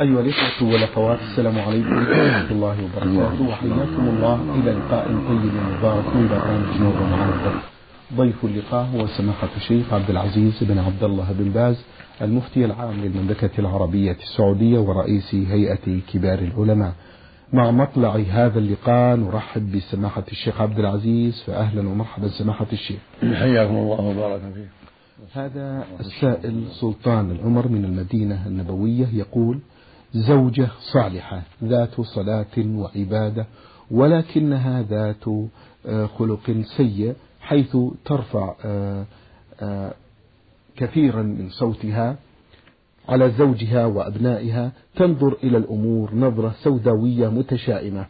أيها الإخوة والأخوات السلام عليكم ورحمة الله وبركاته وحياكم الله إلى لقاء طيب مبارك من برنامج نور الضيف. ضيف اللقاء هو سماحة الشيخ عبد العزيز بن عبد الله بن باز المفتي العام للمملكة العربية السعودية ورئيس هيئة كبار العلماء. مع مطلع هذا اللقاء نرحب بسماحة الشيخ عبد العزيز فأهلا ومرحبا سماحة الشيخ. حياكم الله وبارك فيك. هذا السائل سلطان العمر من المدينة النبوية يقول زوجة صالحة ذات صلاة وعبادة ولكنها ذات خلق سيء حيث ترفع كثيرا من صوتها على زوجها وأبنائها تنظر إلى الأمور نظرة سوداوية متشائمة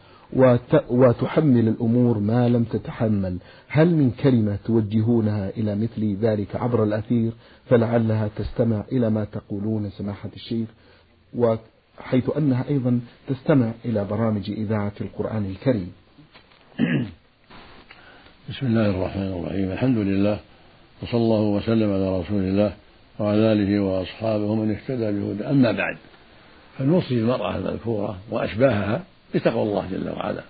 وتحمل الأمور ما لم تتحمل. هل من كلمة توجهونها إلى مثل ذلك عبر الأثير؟ فلعلها تستمع إلى ما تقولون سماحة الشيخ. حيث أنها أيضا تستمع إلى برامج إذاعة القرآن الكريم. بسم الله الرحمن الرحيم. الحمد لله وصلى الله وسلم على رسول الله وعلى آله وأصحابه ومن اهتدى بهدى أما بعد فنوصي المرأة المذكورة وأشباهها بتقوى الله جل وعلا.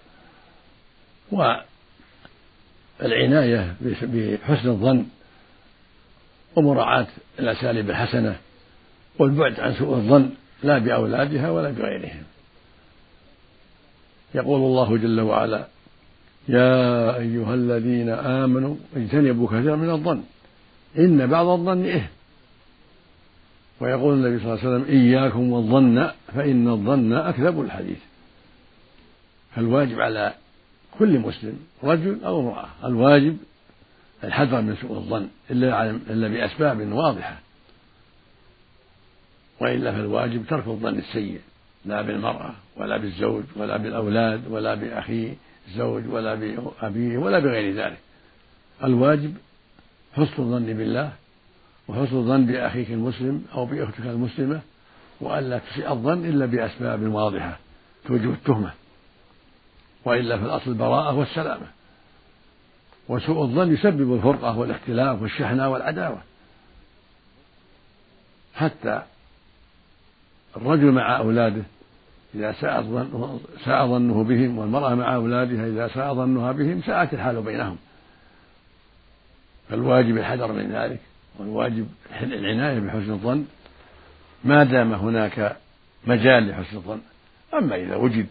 والعناية بحسن الظن ومراعاة الأساليب الحسنة والبعد عن سوء الظن لا بأولادها ولا بغيرهم. يقول الله جل وعلا يا أيها الذين آمنوا اجتنبوا كثيرا من الظن إن بعض الظن إثم ويقول النبي صلى الله عليه وسلم إياكم والظن فإن الظن أكذب الحديث. فالواجب على كل مسلم رجل أو امرأة الواجب الحذر من سوء الظن إلا إلا بأسباب واضحة. وإلا فالواجب ترك الظن السيء لا بالمرأة ولا بالزوج ولا بالأولاد ولا بأخيه الزوج ولا بأبيه ولا بغير ذلك. الواجب حسن الظن بالله وحسن الظن بأخيك المسلم أو بأختك المسلمة وألا تسيء الظن إلا بأسباب واضحة توجب التهمة. وإلا في الأصل البراءة والسلامة. وسوء الظن يسبب الفرقة والاختلاف والشحنة والعداوة. حتى الرجل مع أولاده إذا ساء ظنه, بهم والمرأة مع أولادها إذا ساء ظنها بهم ساءت الحال بينهم. فالواجب الحذر من ذلك والواجب العناية بحسن الظن. ما دام هناك مجال لحسن الظن أما إذا وجد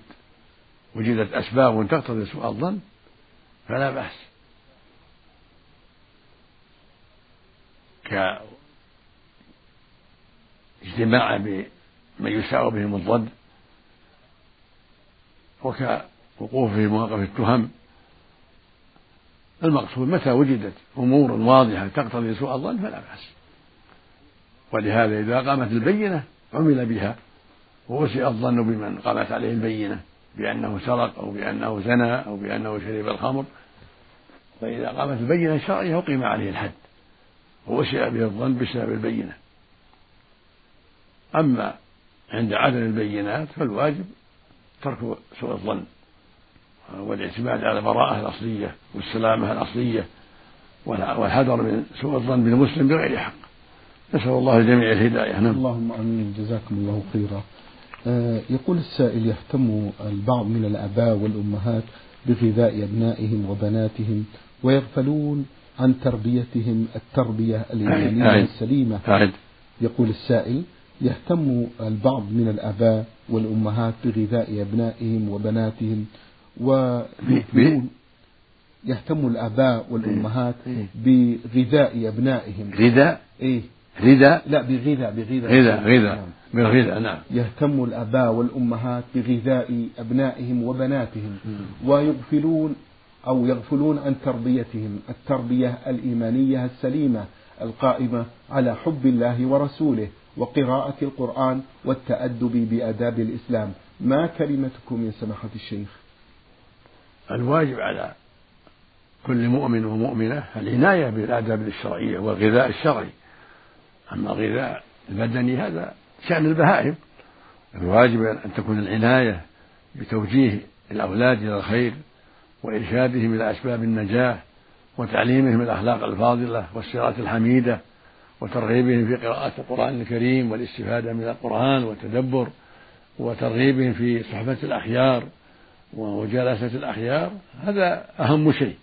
وجدت أسباب تقتضي سوء الظن فلا بأس. كاجتماع من يساء بهم الظن وكوقوف في مواقف التهم. المقصود متى وجدت أمور واضحة تقتضي سوء الظن فلا بأس. ولهذا إذا قامت البينة عمل بها وأسيء الظن بمن قامت عليه البينة بأنه سرق أو بأنه زنى أو بأنه شرب الخمر. فإذا قامت البينة الشرعية أقيم عليه الحد وأسيء به الظن بسبب البينة. أما عند عدم البينات فالواجب ترك سوء الظن والاعتماد على البراءة الأصلية والسلامة الأصلية والحذر من سوء الظن بالمسلم بغير حق. نسأل الله الجميع الهداية. نعم. اللهم آمين. جزاكم الله خيرا. آه يقول السائل يهتم البعض من الآباء والأمهات بغذاء أبنائهم وبناتهم ويغفلون عن تربيتهم التربية الإيمانية السليمة. يقول السائل يهتم البعض من الآباء والأمهات بغذاء أبنائهم وبناتهم ويهتمون يهتم الآباء والأمهات بغذاء أبنائهم. غذاء؟ إيه. غذاء؟ لا بغذاء بغذاء. غذاء غذاء. نعم. بالغذاء نعم. يهتم الآباء والأمهات بغذاء أبنائهم وبناتهم. ويغفلون أو يغفلون عن تربيتهم. التربية الإيمانية السليمة القائمة على حب الله ورسوله. وقراءة القرآن والتأدب بآداب الإسلام. ما كلمتكم يا سماحة الشيخ؟ الواجب على كل مؤمن ومؤمنة العناية بالآداب الشرعية والغذاء الشرعي. أما الغذاء البدني هذا شأن البهائم. الواجب أن تكون العناية بتوجيه الأولاد إلى الخير وإرشادهم إلى أسباب النجاة وتعليمهم الأخلاق الفاضلة والصراط الحميدة وترغيبهم في قراءة القرآن الكريم والاستفادة من القرآن والتدبر وترغيبهم في صحبة الأخيار ومجالسة الأخيار هذا أهم شيء.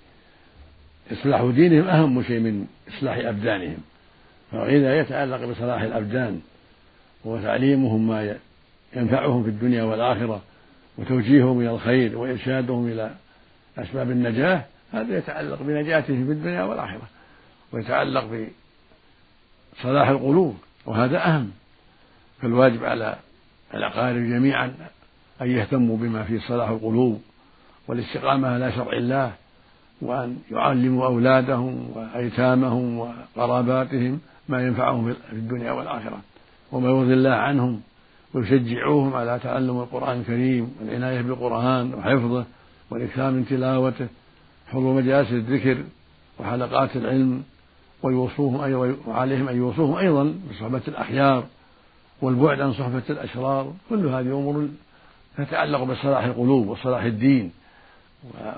إصلاح دينهم أهم شيء من إصلاح أبدانهم. فإذا يتعلق بصلاح الأبدان وتعليمهم ما ينفعهم في الدنيا والآخرة وتوجيههم إلى الخير وإرشادهم إلى أسباب النجاة هذا يتعلق بنجاتهم في الدنيا والآخرة. ويتعلق بصلاح القلوب وهذا أهم. فالواجب على الأقارب جميعا أن يهتموا بما فيه صلاح القلوب والاستقامة على شرع الله وأن يعلموا أولادهم وأيتامهم وقراباتهم ما ينفعهم في الدنيا والآخرة. وما يرضي الله عنهم ويشجعوهم على تعلم القرآن الكريم والعناية بالقرآن وحفظه والإكثار من تلاوته حضور مجالس الذكر وحلقات العلم ويوصوهم وعليهم أن يوصوهم أيضا بصحبة الأخيار والبعد عن صحبة الأشرار. كل هذه أمور تتعلق بصلاح القلوب وصلاح الدين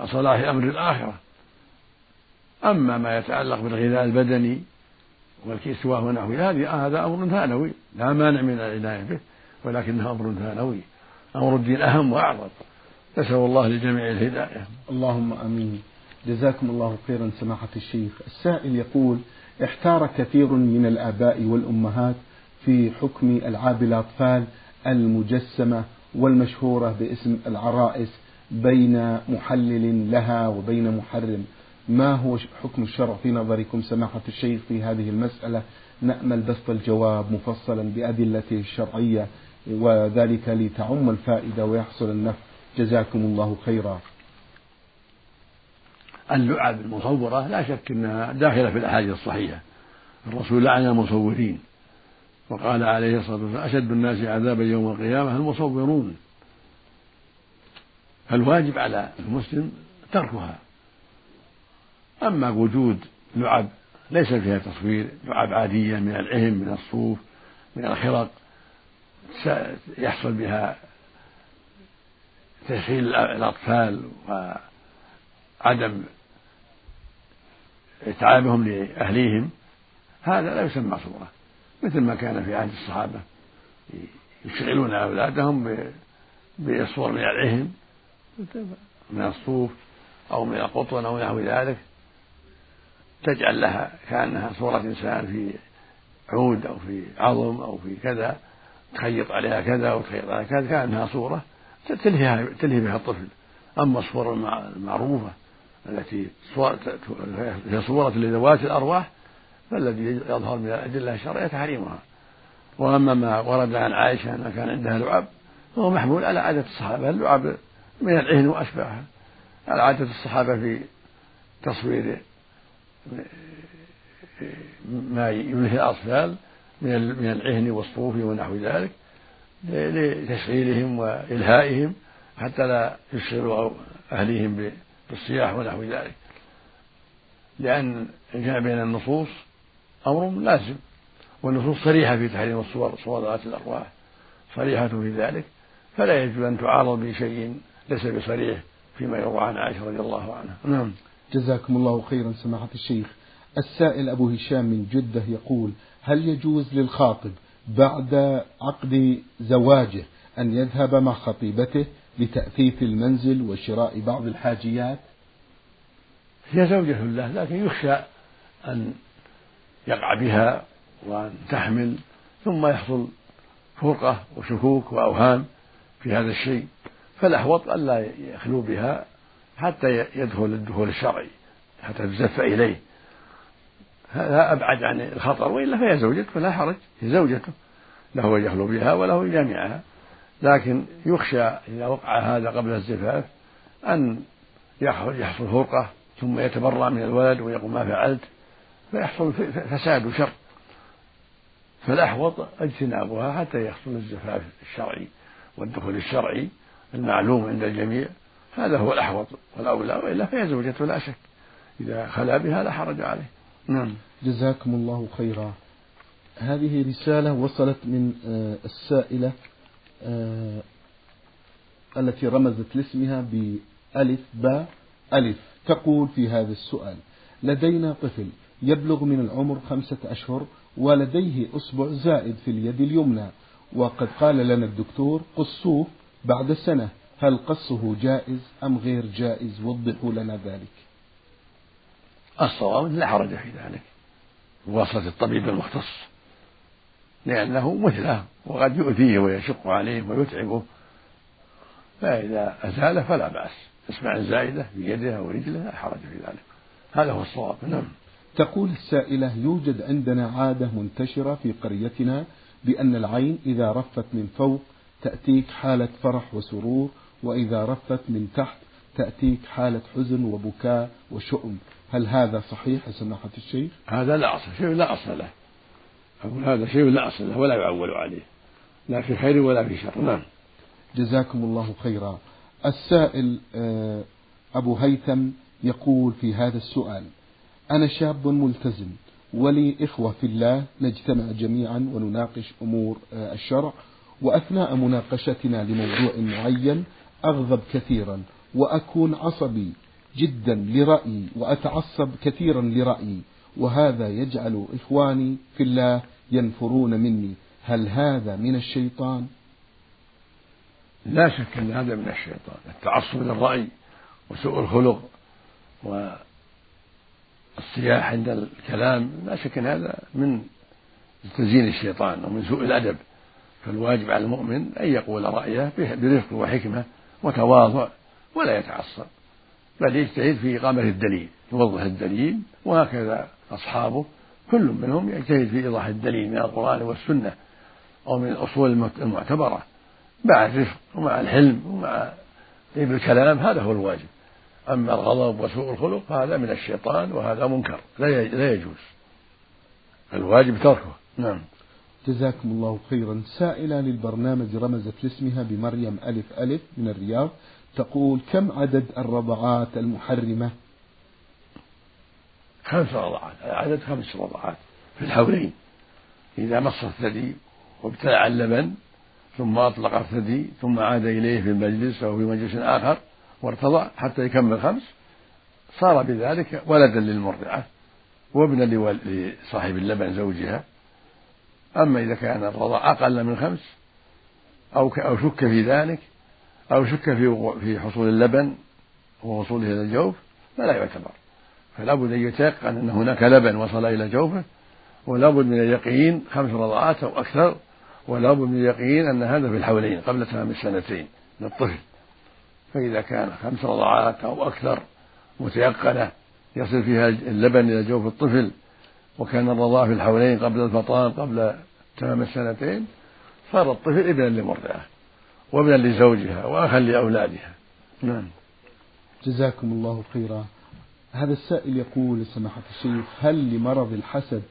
وصلاح أمر الآخرة. أما ما يتعلق بالغذاء البدني والكسوة ونحوه هذه هذا أمر ثانوي لا مانع من العناية به ولكنه أمر ثانوي. أمر الدين أهم وأعظم. نسأل الله للجميع الهداية. اللهم أمين. جزاكم الله خيرا سماحة الشيخ. السائل يقول احتار كثير من الآباء والأمهات في حكم ألعاب الأطفال المجسمة والمشهورة باسم العرائس بين محلل لها وبين محرم. ما هو حكم الشرع في نظركم سماحة الشيخ في هذه المسألة؟ نأمل بسط الجواب مفصلا بأدلته الشرعية وذلك لتعم الفائدة ويحصل النفع. جزاكم الله خيرا. اللعب المصورة لا شك أنها داخلة في الأحاديث الصحيحة. الرسول لعن المصورين وقال عليه الصلاة والسلام أشد الناس عذابا يوم القيامة المصورون. فالواجب على المسلم تركها. أما وجود لعب ليس فيها تصوير لعب عادية من العهم من الصوف من الخرق يحصل بها تسهيل الأطفال وعدم إتعابهم لأهليهم هذا لا يسمى صورة مثل ما كان في عهد الصحابة يشغلون أولادهم بصور من العهن من الصوف أو من القطن أو نحو ذلك تجعل لها كأنها صورة إنسان في عود أو في عظم أو في كذا تخيط عليها كذا وتخيط عليها كذا كأنها صورة تلهي بها الطفل. أما الصور المعروفة التي هي صورة لذوات الأرواح فالذي يظهر من الأدلة الشرعية تحريمها. وأما ما ورد عن عائشة أنها كان عندها لعب فهو محمول على عادة الصحابة. اللعب من العهن وأشباهها على عادة الصحابة في تصوير ما يلهي الأطفال من العهن والصوف ونحو ذلك لتشغيلهم وإلهائهم حتى لا يشغلوا أهليهم بالصياح ونحو ذلك. لأن الجمع بين النصوص أمر لازم والنصوص صريحة في تحريم الصور صورات الأرواح صريحة في ذلك. فلا يجوز أن تعارض بشيء ليس بصريح فيما يروى عن عائشة رضي الله عنها. نعم. جزاكم الله خيرا سماحة الشيخ. السائل أبو هشام من جدة يقول هل يجوز للخاطب بعد عقد زواجه أن يذهب مع خطيبته؟ لتأثيث المنزل وشراء بعض الحاجيات؟ هي زوجة له لكن يخشى أن يقع بها وأن تحمل ثم يحصل فرقة وشكوك وأوهام في هذا الشيء فالأحوط ألا يخلو بها حتى يدخل الدخول الشرعي حتى تزف إليه. هذا أبعد عن الخطر وإلا فهي زوجته فلا حرج هي زوجته له أن يخلو بها وله أن لكن يخشى إذا وقع هذا قبل الزفاف أن يحصل فرقة ثم يتبرأ من الولد ويقول ما فعلت فيحصل فساد وشر. فالأحوط اجتنابها حتى يحصل الزفاف الشرعي والدخول الشرعي المعلوم عند الجميع. هذا هو الأحوط. والأولى وإلا فهي زوجته لا شك. إذا خلا بها لا حرج عليه. نعم. جزاكم الله خيرا. هذه رسالة وصلت من آه، السائلة التي رمزت لاسمها بألف باء ألف. تقول في هذا السؤال لدينا طفل يبلغ من العمر خمسة أشهر ولديه أصبع زائد في اليد اليمنى. وقد قال لنا الدكتور قصوه بعد سنة هل قصه جائز أم غير جائز؟ وضحوا لنا ذلك. الصواب لا حرج في ذلك. بواسطة الطبيب المختص. لأنه مثله وقد يؤذيه ويشق عليه ويتعبه. فإذا أزاله فلا بأس. اسمع الزائدة في يده أو رجله لا حرج في ذلك. هذا هو الصواب. نعم. تقول السائلة يوجد عندنا عادة منتشرة في قريتنا بأن العين إذا رفت من فوق تأتيك حالة فرح وسرور وإذا رفت من تحت تأتيك حالة حزن وبكاء وشؤم. هل هذا صحيح يا سماحة الشيخ؟ هذا لا أصل. شيء لا أصل له. أقول هذا شيء لا أصل له ولا يعول عليه. لا في خير ولا في شر. نعم. جزاكم الله خيرا. السائل آه، أبو هيثم يقول في هذا السؤال أنا شاب ملتزم ولي إخوة في الله نجتمع جميعا ونناقش أمور آه، الشرع وأثناء مناقشتنا لموضوع معين أغضب كثيرا وأكون عصبي جدا لرأيي وأتعصب كثيرا لرأيي. وهذا يجعل إخواني في الله ينفرون مني. هل هذا من الشيطان؟ لا شك أن هذا من الشيطان. التعصب للرأي وسوء الخلق والصياح عند الكلام لا شك أن هذا من تزيين الشيطان ومن سوء الأدب. فالواجب على المؤمن أن يقول رأيه برفق وحكمة وتواضع ولا يتعصب. بل يجتهد في إقامة الدليل يوضح الدليل وهكذا أصحابه كل منهم يجتهد في إيضاح الدليل من القرآن والسنة أو من الأصول المعتبرة مع الرفق ومع الحلم ومع طيب الكلام هذا هو الواجب. أما الغضب وسوء الخلق فهذا من الشيطان وهذا منكر لا يجوز. الواجب تركه. نعم. جزاكم الله خيرا. سائلة للبرنامج رمزت لاسمها بمريم ألف ألف من الرياض. تقول كم عدد الرضعات المحرمة؟ خمس رضعات عدد خمس رضعات في الحولين. إذا مص الثدي وابتلع اللبن ثم أطلق الثدي ثم عاد إليه في المجلس أو في مجلس آخر وارتضع حتى يكمل خمس. صار بذلك ولدا للمرضعة وابنا لصاحب اللبن زوجها. أما إذا كان الرضاع أقل من خمس أو أو شك في ذلك أو شك في في حصول اللبن ووصوله إلى الجوف فلا يعتبر. فلا بد أن يتيقن أن هناك لبن وصل إلى جوفه ولا بد من اليقين خمس رضعات أو أكثر ولا بد من اليقين أن هذا في الحولين قبل تمام السنتين للطفل. فإذا كان خمس رضعات أو أكثر متيقنة يصل فيها اللبن إلى جوف الطفل وكان الرضاع في الحولين قبل الفطام قبل تمام السنتين صار الطفل ابنا لمرضعه. وابنا لزوجها واخا لأولادها. نعم. جزاكم الله خيرا. هذا السائل يقول سماحة الشيخ هل لمرض الحسد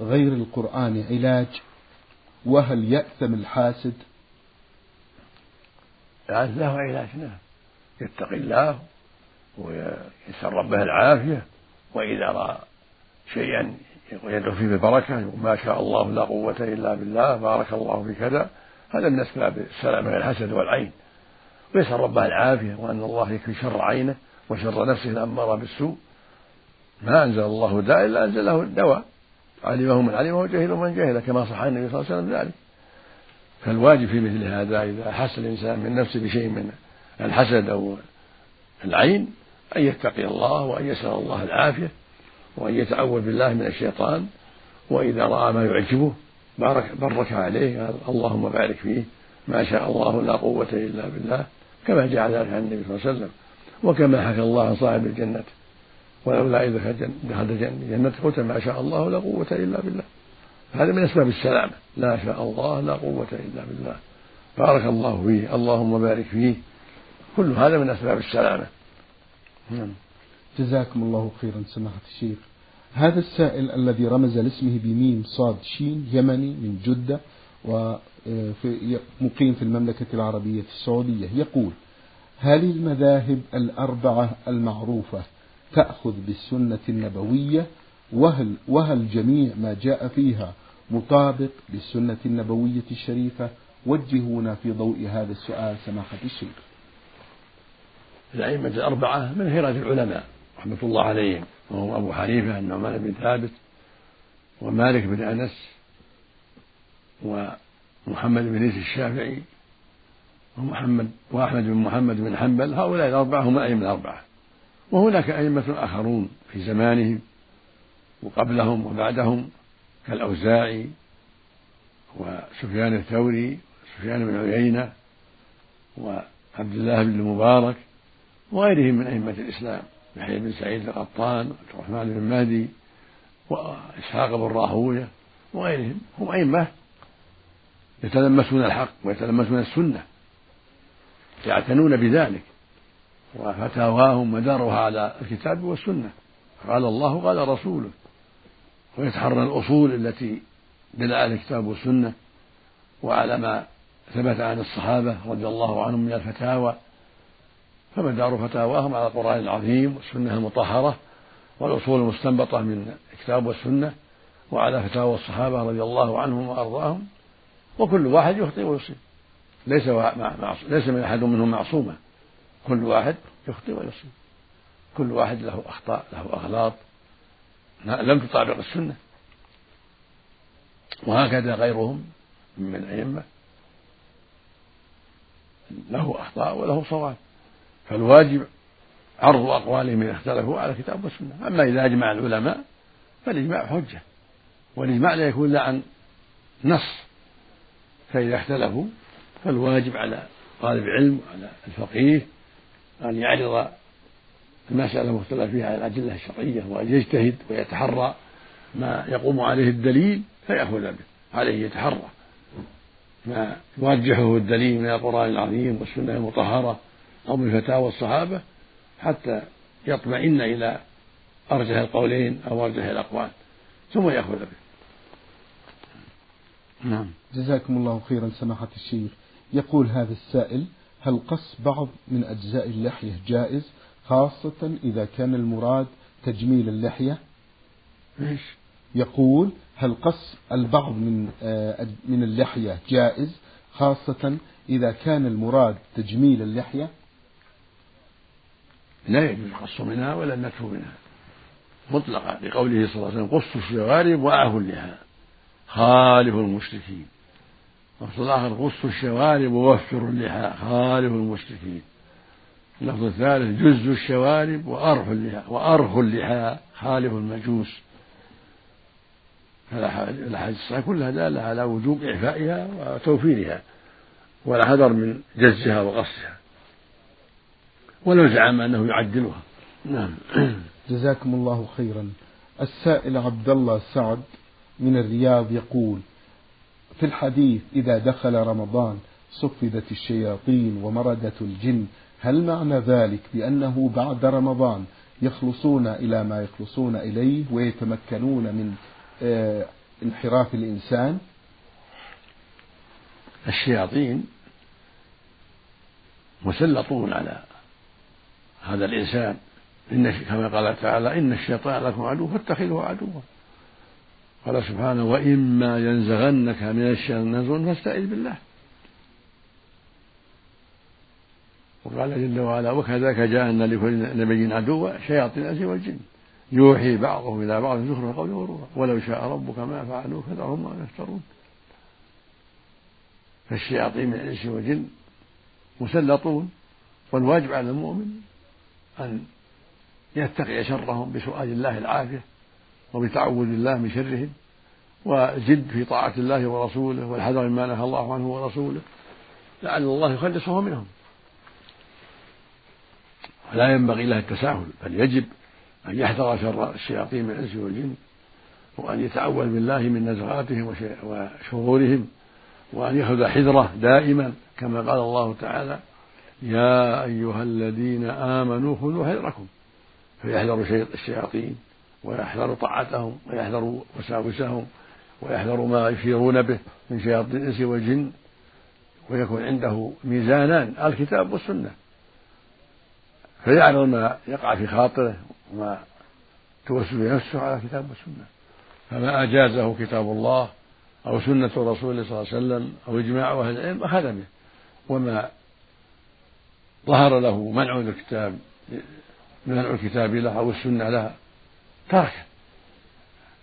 غير القرآن علاج؟ وهل يأثم الحاسد؟ له علاج نعم. يتقي الله ويسأل ربه العافية وإذا رأى شيئا ويدعو فيه بالبركة ما شاء الله لا قوة إلا بالله بارك الله في كذا هذا من أسباب السلامة من الحسد والعين. ويسأل ربه العافية وأن الله يكفي شر عينه وشر نفسه الأمارة بالسوء. ما أنزل الله داء إلا أنزل له الدواء. علمه من علمه وجهله من جهله كما صح النبي صلى الله عليه وسلم ذلك. فالواجب في مثل هذا إذا حس الإنسان من نفسه بشيء من الحسد أو العين أن يتقي الله وأن يسأل الله العافية وأن يتعوذ بالله من الشيطان. وإذا رأى ما يعجبه بارك برك عليه. قال اللهم بارك فيه. ما شاء الله لا قوة إلا بالله. كما جاء ذلك عن النبي صلى الله عليه وسلم. وكما حكى الله عن صاحب الجنة. ولولا إذا دخل الجنة قلت ما شاء الله لا قوة إلا بالله. هذا من أسباب السلامة. لا شاء الله لا قوة إلا بالله. بارك الله فيه. اللهم بارك فيه. كل هذا من أسباب السلامة. نعم. جزاكم الله خيرا سماحة الشيخ. هذا السائل الذي رمز لاسمه بميم صاد شين يمني من جدة ومقيم في المملكة العربية السعودية يقول هل المذاهب الأربعة المعروفة تأخذ بالسنة النبوية؟ وهل, وهل جميع ما جاء فيها مطابق للسنة النبوية الشريفة؟ وجهونا في ضوء هذا السؤال سماحة الشيخ. الأئمة الأربعة من خيرة العلماء. رحمة الله عليهم. وهم أبو حنيفة النعمان بن ثابت ومالك بن أنس محمد بن إدريس الشافعي ومحمد وأحمد بن محمد بن حنبل. هؤلاء الأربعة هم الأئمة الأربعة. وهناك أئمة آخرون في زمانهم وقبلهم وبعدهم كالأوزاعي وسفيان الثوري وسفيان بن عيينة وعبد الله بن المبارك وغيرهم من أئمة الإسلام. يحيى بن سعيد القطان وعبد الرحمن بن مهدي وإسحاق بن راهوية وغيرهم. هم أئمة يتلمسون الحق ويتلمسون السنة يعتنون بذلك وفتاواهم مدارها على الكتاب والسنة. قال الله قال رسوله. ويتحرى الأصول التي دل على الكتاب والسنة وعلى ما ثبت عن الصحابة رضي الله عنهم من الفتاوى. فمدار فتاواهم على القرآن العظيم والسنة المطهرة والأصول المستنبطة من الكتاب والسنة وعلى فتاوى الصحابة رضي الله عنهم وأرضاهم وكل واحد يخطئ ويصيب. ليس ليس من أحد منهم معصوما كل واحد يخطئ ويصيب. كل واحد له أخطاء له أغلاط لم تطابق السنة. وهكذا غيرهم من الأئمة له أخطاء وله صواب. فالواجب عرض أقوالهم إذا اختلفوا على الكتاب والسنة. أما إذا أجمع العلماء فالإجماع حجة والإجماع لا يكون إلا عن نص فإذا اختلفوا فالواجب على طالب العلم وعلى الفقيه أن يعرض المسألة المختلف فيها على الأدلة الشرعية وأن يجتهد ويتحرى ما يقوم عليه الدليل فيأخذ به عليه يتحرى. ما يرجحه الدليل من القرآن العظيم والسنة المطهرة أو من فتاوى الصحابة حتى يطمئن إلى أرجح القولين أو أرجح الأقوال ثم يأخذ به. نعم. جزاكم الله خيرا سماحة الشيخ. يقول هذا السائل هل قص بعض من أجزاء اللحية جائز خاصة إذا كان المراد تجميل اللحية؟ إيش؟ يقول هل قص البعض من آه، من اللحية جائز خاصة إذا كان المراد تجميل اللحية؟ لا يجوز القص منها ولا النتف منها. مطلقا لقوله صلى الله عليه وسلم قصوا الشوارب وآهوا اللحى خالفوا المشركين. اللفظ الآخر قصوا الشوارب ووفروا اللحى خالفوا المشركين. اللفظ الثالث جزوا الشوارب وأرخوا اللحى وأرخوا اللحى خالفوا المجوس. الأحاديث الصحيحة كلها دالة على وجوب إعفائها وتوفيرها. والحذر من جزها وقصها. ولو زعم أنه يعدلها نعم. جزاكم الله خيرا. السائل عبد الله سعد من الرياض يقول في الحديث إذا دخل رمضان صفدت الشياطين ومردت الجن هل معنى ذلك بأنه بعد رمضان يخلصون إلى ما يخلصون إليه ويتمكنون من آه، انحراف الإنسان؟ الشياطين مسلطون على هذا الإنسان إن كما قال تعالى إن الشيطان لكم عدو فاتخذه عدوا. قال سبحانه وإما ينزغنك من الشيطان نزغ فاستعذ بالله. وقال جل وعلا وكذلك جاءنا لكل نبي عدوا شياطين الإنس والجن. يوحي بعضهم إلى بعض زخرف القول غرورا ولو شاء ربك ما فعلوه فذرهم ما يفترون. فالشياطين من الإنس والجن مسلطون والواجب على المؤمن أن يتقي شرهم بسؤال الله العافية وبتعوذ الله من شرهم وزد في طاعة الله ورسوله والحذر مما نهى الله عنه ورسوله لعل الله يخلصه منهم. ولا ينبغي له التساهل بل يجب أن يحذر شر الشياطين من الإنس والجن وأن يتعوذ بالله من نزغاتهم وشرورهم وأن يأخذ حذره دائما كما قال الله تعالى يا أيها الذين آمنوا خذوا حذركم. فيحذر الشياطين ويحذر طاعتهم ويحذر وساوسهم ويحذر ما يشيرون به من شياطين الإنس والجن. ويكون عنده ميزانان الكتاب والسنة. فيعرض ما يقع في خاطره وما توسل نفسه على الكتاب والسنة. فما أجازه كتاب الله أو سنة رسوله صلى الله عليه وسلم أو إجماع أهل العلم أخذ به وما ظهر له منع الكتاب منع الكتاب له أو السنة لها. تركه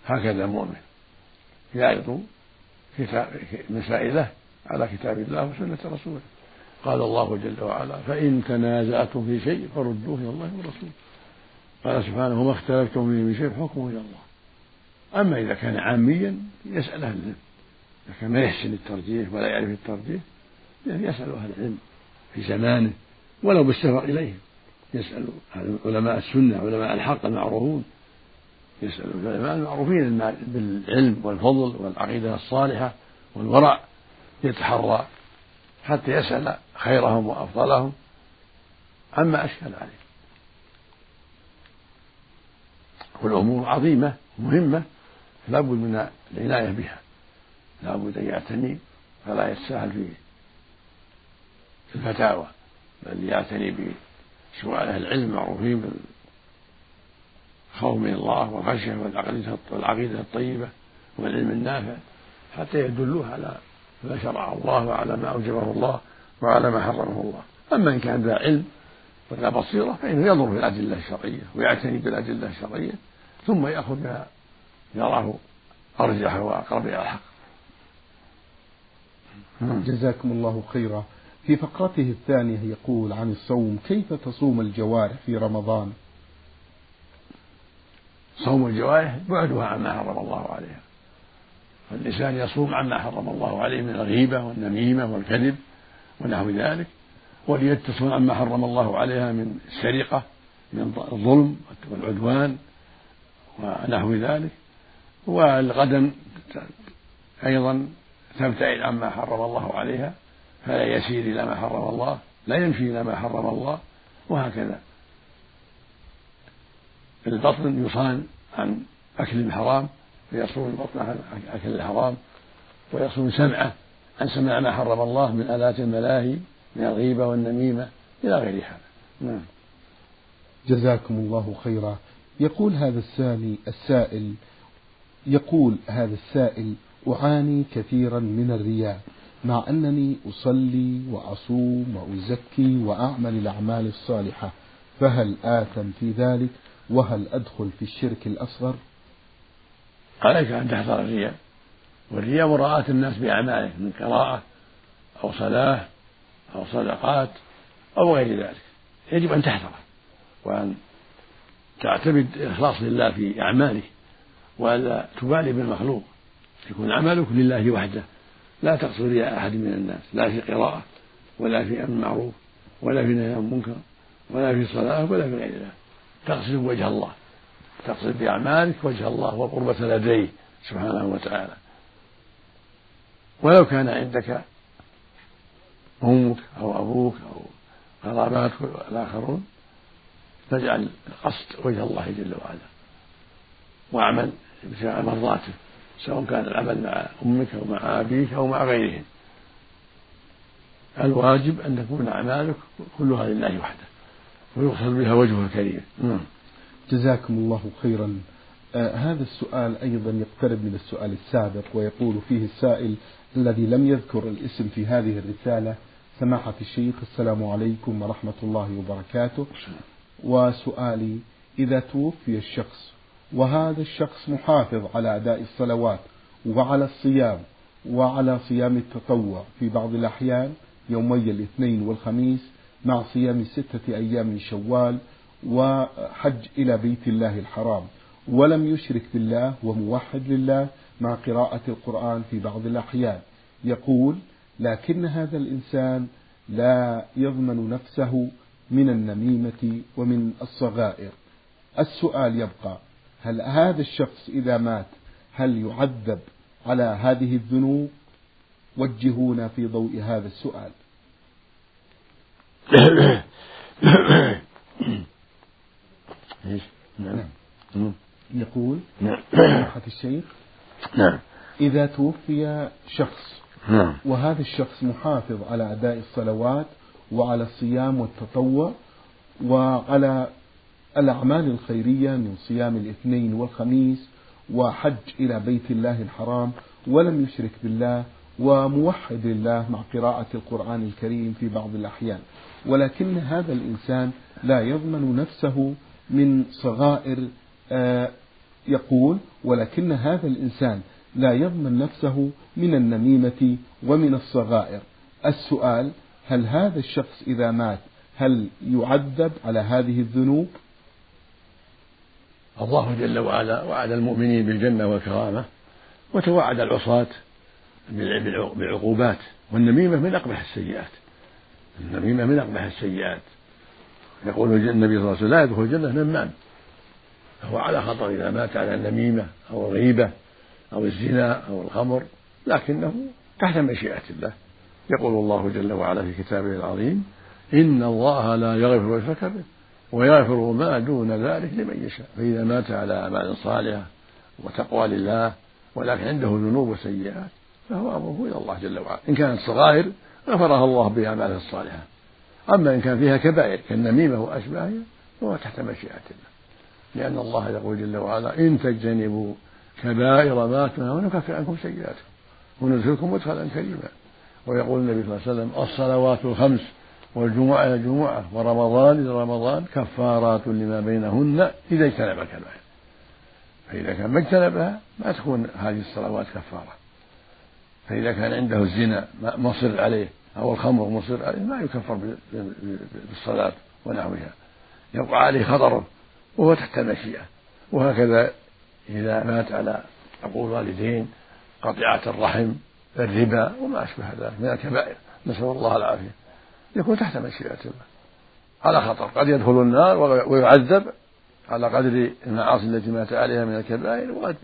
هكذا المؤمن يعرض مسائله على كتاب الله وسنة رسوله. قال الله جل وعلا فإن تنازعتم في شيء فردوه إلى الله والرسول قال سبحانه وما اختلفتم فيه من شيء حكمه إلى الله. أما إذا كان عاميا يسأل أهل العلم. إذا كان ما يحسن الترجيح ولا يعرف الترجيح يعني يسأل أهل العلم في زمانه. ولو بالسفر إليهم. يسأل علماء السنة علماء الحق المعروفون. يسأل العلماء المعروفين بالعلم والفضل والعقيدة الصالحة والورع يتحرى حتى يسأل خيرهم وأفضلهم. عما أشكل عليه. والأمور عظيمة مهمة لا بد من العناية بها. لا بد أن يعتني فلا يتساهل في الفتاوى. بل يعتني بسؤال أهل العلم المعروفين بالخوف من الله والخشية والعقيدة الطيبة والعلم النافع حتى يدلوه على ما شرع الله وعلى ما أوجبه الله وعلى ما حرمه الله. أما إن كان ذا علم وذا بصيرة فإنه ينظر في الأدلة الشرعية ويعتني بالأدلة الشرعية ثم يأخذ ما يراه أرجح وأقرب إلى الحق. جزاكم الله خيرا. في فقرته الثانية يقول عن الصوم كيف تصوم الجوارح في رمضان؟ صوم الجوارح بعدها عما حرم الله عليها. فالإنسان يصوم عما حرم الله عليه من الغيبة والنميمة والكذب ونحو ذلك وليد تصوم عما حرم الله عليها من السرقة من الظلم والعدوان ونحو ذلك. والغدا أيضا تبتعد عما حرم الله عليها. فلا يسير إلى ما حرم الله لا يمشي إلى ما حرم الله وهكذا. البطن يصان عن أكل الحرام فيصوم البطن عن أكل الحرام ويصوم سمعه عن سماع ما حرم الله من آلات الملاهي من الغيبة والنميمة إلى غير هذا. نعم. جزاكم الله خيرا. يقول هذا السامي السائل يقول هذا السائل أعاني كثيرا من الرياء. مع أنني أصلي وأصوم وأزكي وأعمل الأعمال الصالحة فهل آثم في ذلك؟ وهل أدخل في الشرك الأصغر؟ عليك أن تحذر الرياء. والرياء مراءة الناس بأعمالك من قراءة أو صلاة أو صدقات أو غير ذلك. يجب أن تحذره وأن تعتمد إخلاص لله في أعمالك وألا تبالي بالمخلوق. يكون عملك لله وحده. لا تقصد رياء أحد من الناس لا في قراءة ولا في أمر معروف ولا في نهي عن منكر ولا في صلاة ولا في غير ذلك. تقصد وجه الله تقصد بأعمالك وجه الله وقربة لديه سبحانه وتعالى. ولو كان عندك أمك أو أبوك أو قراباتك الآخرون فاجعل القصد وجه الله جل وعلا واعمل ابتغاء مرضاته. سواء كان العمل مع أمك أو مع أبيك أو مع غيرهم. الواجب أن تكون أعمالك كلها لله وحده. ويقصد بها وجهه الكريم. نعم. جزاكم الله خيرا. آه هذا السؤال أيضا يقترب من السؤال السابق ويقول فيه السائل الذي لم يذكر الاسم في هذه الرسالة سماحة الشيخ السلام عليكم ورحمة الله وبركاته. وسؤالي إذا توفي الشخص وهذا الشخص محافظ على أداء الصلوات وعلى الصيام وعلى صيام التطوع في بعض الأحيان يومي الاثنين والخميس مع صيام ستة أيام من شوال وحج إلى بيت الله الحرام. ولم يشرك بالله وموحد لله مع قراءة القرآن في بعض الأحيان. يقول لكن هذا الإنسان لا يضمن نفسه من النميمة ومن الصغائر. السؤال يبقى هل هذا الشخص إذا مات هل يعذب على هذه الذنوب؟ وجهونا في ضوء هذا السؤال. نعم. يقول نعم. الشيخ نعم. إذا توفي شخص نعم. وهذا الشخص محافظ على أداء الصلوات وعلى الصيام والتطوع وعلى الأعمال الخيرية من صيام الاثنين والخميس وحج إلى بيت الله الحرام ولم يشرك بالله وموحد لله مع قراءة القرآن الكريم في بعض الأحيان. ولكن هذا الإنسان لا يضمن نفسه من صغائر آه، يقول ولكن هذا الإنسان لا يضمن نفسه من النميمة ومن الصغائر. السؤال هل هذا الشخص إذا مات هل يعذب على هذه الذنوب؟ الله جل وعلا وعد المؤمنين بالجنة والكرامة وتوعد العصاة بالعقوبات والنميمة من أقبح السيئات. النميمة من أقبح السيئات. يقول النبي صلى الله عليه وسلم لا يدخل الجنة نمام. فهو على خطر إذا مات على النميمة أو الغيبة أو الزنا أو الخمر لكنه تحت مشيئة الله. يقول الله جل وعلا في كتابه العظيم إن الله لا يغفر الشرك به ويغفر ما دون ذلك لمن يشاء. فإذا مات على أعمال صالحة وتقوى لله ولكن عنده ذنوب وسيئات فهو أمره إلى الله جل وعلا. إن كانت صغائر غفرها الله بأعماله الصالحة. أما إن كان فيها كبائر كالنميمة وأشباهها فهو تحت مشيئة الله. لأن الله يقول جل وعلا إن تجتنبوا كبائر ما تنهون نكفر عنكم سيئاتكم وندخلكم مدخلا كريما. ويقول النبي صلى الله عليه وسلم الصلوات الخمس والجمعة إلى الجمعة ورمضان إلى رمضان كفارات لما بينهن إذا اجتنب الكبائر فإذا كان ما اجتنبها ما تكون هذه الصلوات كفارة. فإذا كان عنده الزنا مصر عليه أو الخمر مصر عليه ما يكفر بالصلاة ونحوها. يقع عليه خطره وهو تحت المشيئة. وهكذا إذا مات على عقول والدين قطيعة الرحم الربا وما أشبه ذلك من الكبائر. نسأل الله العافية. يكون تحت مشيئة الله. على خطر. قد يدخل النار ويعذب. على قدر المعاصي التي مات عليها من الكبائر وقد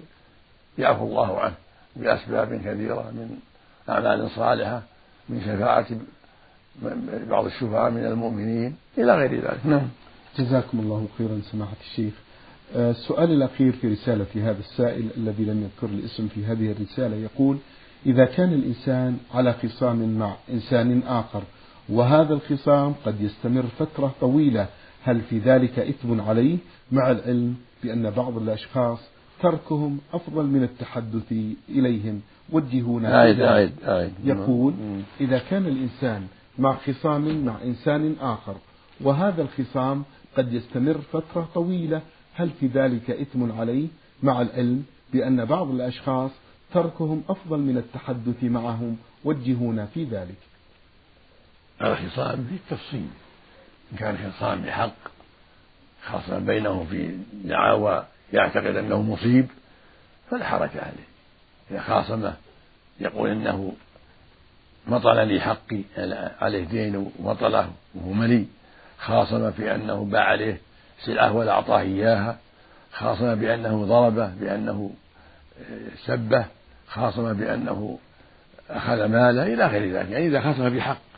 يعفو الله عنه بأسباب كثيرة من أعمال صالحة من شفاعة بعض الشفعاء من المؤمنين إلى غير ذلك. نعم. جزاكم الله خيرا سماحة الشيخ. آه، السؤال الأخير في رسالة هذا السائل الذي لم يذكر الاسم في هذه الرسالة يقول إذا كان الإنسان على خصام مع إنسان آخر وهذا الخصام قد يستمر فترة طويلة. هل في ذلك إثم عليه؟ مع العلم بأن بعض الأشخاص تركهم أفضل من التحدث إليهم. وجهونا أعيد أعيد أعيد يقول إذا كان الإنسان مع خصام مع إنسان آخر وهذا الخصام قد يستمر فترة طويلة هل في ذلك إثم عليه؟ مع العلم بأن بعض الأشخاص تركهم أفضل من التحدث معهم. وجهونا في ذلك. الخصام في التفصيل إن كان خصام بحق خاصة بينهم في دعاوى يعتقد أنه مصيب فلا حرج عليه. إذا خاصمه يقول إنه مطل لي حقي عليه دين ومطله وهو ملي. خاصم في أنه باع عليه سلعة ولا أعطاه إياها. خاصم بأنه ضربه بأنه سبه. خاصم بأنه أخذ ماله إلى غير ذلك. يعني إذا خاصم بحق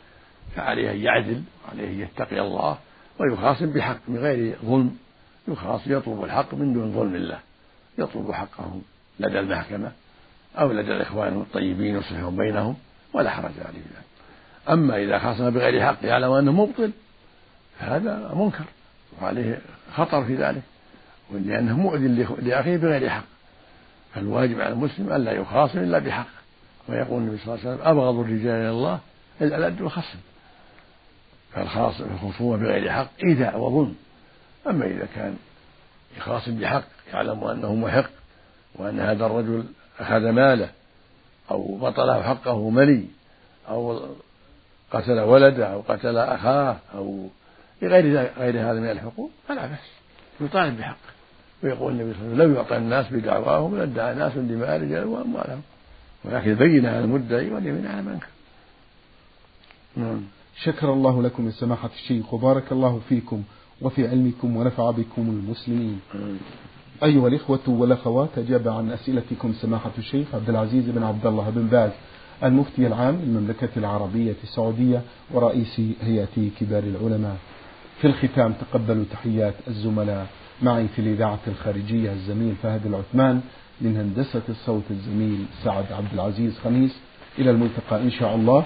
فعليه أن يعدل وعليه أن يتقي الله ويخاصم بحق من غير ظلم يخاصم يطلب الحق من دون ظلم الله يطلب حقه لدى المحكمة أو لدى الإخوان الطيبين يصلحون بينهم ولا حرج عليه. ذلك أما إذا خاصم بغير حق يعلم أنه مبطل فهذا منكر وعليه خطر في ذلك لأنه مؤذن لأخيه بغير حق. فالواجب على المسلم ألا يخاصم إلا بحق ويقول النبي صلى الله عليه وسلم أبغض الرجال إلى الله الألد والخصم. فالخاصم الخصومة بغير حق إيذاء وظلم أما إذا كان يخاصم بحق يعلم أنه محق وأن هذا الرجل أخذ ماله أو بطله حقه ملي أو قتل ولده أو قتل أخاه أو لغير غير هذا من الحقوق فلا بأس. يطالب بحقه ويقول النبي صلى الله عليه وسلم لو يعطى الناس بدعواهم لادعى ناس دماء رجال وأموالهم. ولكن يبين على المدعي واليمين على من نعم. شكر الله لكم يا سماحة الشيخ وبارك الله فيكم وفي علمكم ونفع بكم المسلمين. أيها الإخوة والأخوات أجاب عن أسئلتكم سماحة الشيخ عبد العزيز بن عبد الله بن باز المفتي العام للمملكة العربية السعودية ورئيس هيئة كبار العلماء. في الختام تقبلوا تحيات الزملاء. معي في الإذاعة الخارجية الزميل فهد العثمان من هندسة الصوت الزميل سعد عبد العزيز خميس. إلى الملتقى إن شاء الله.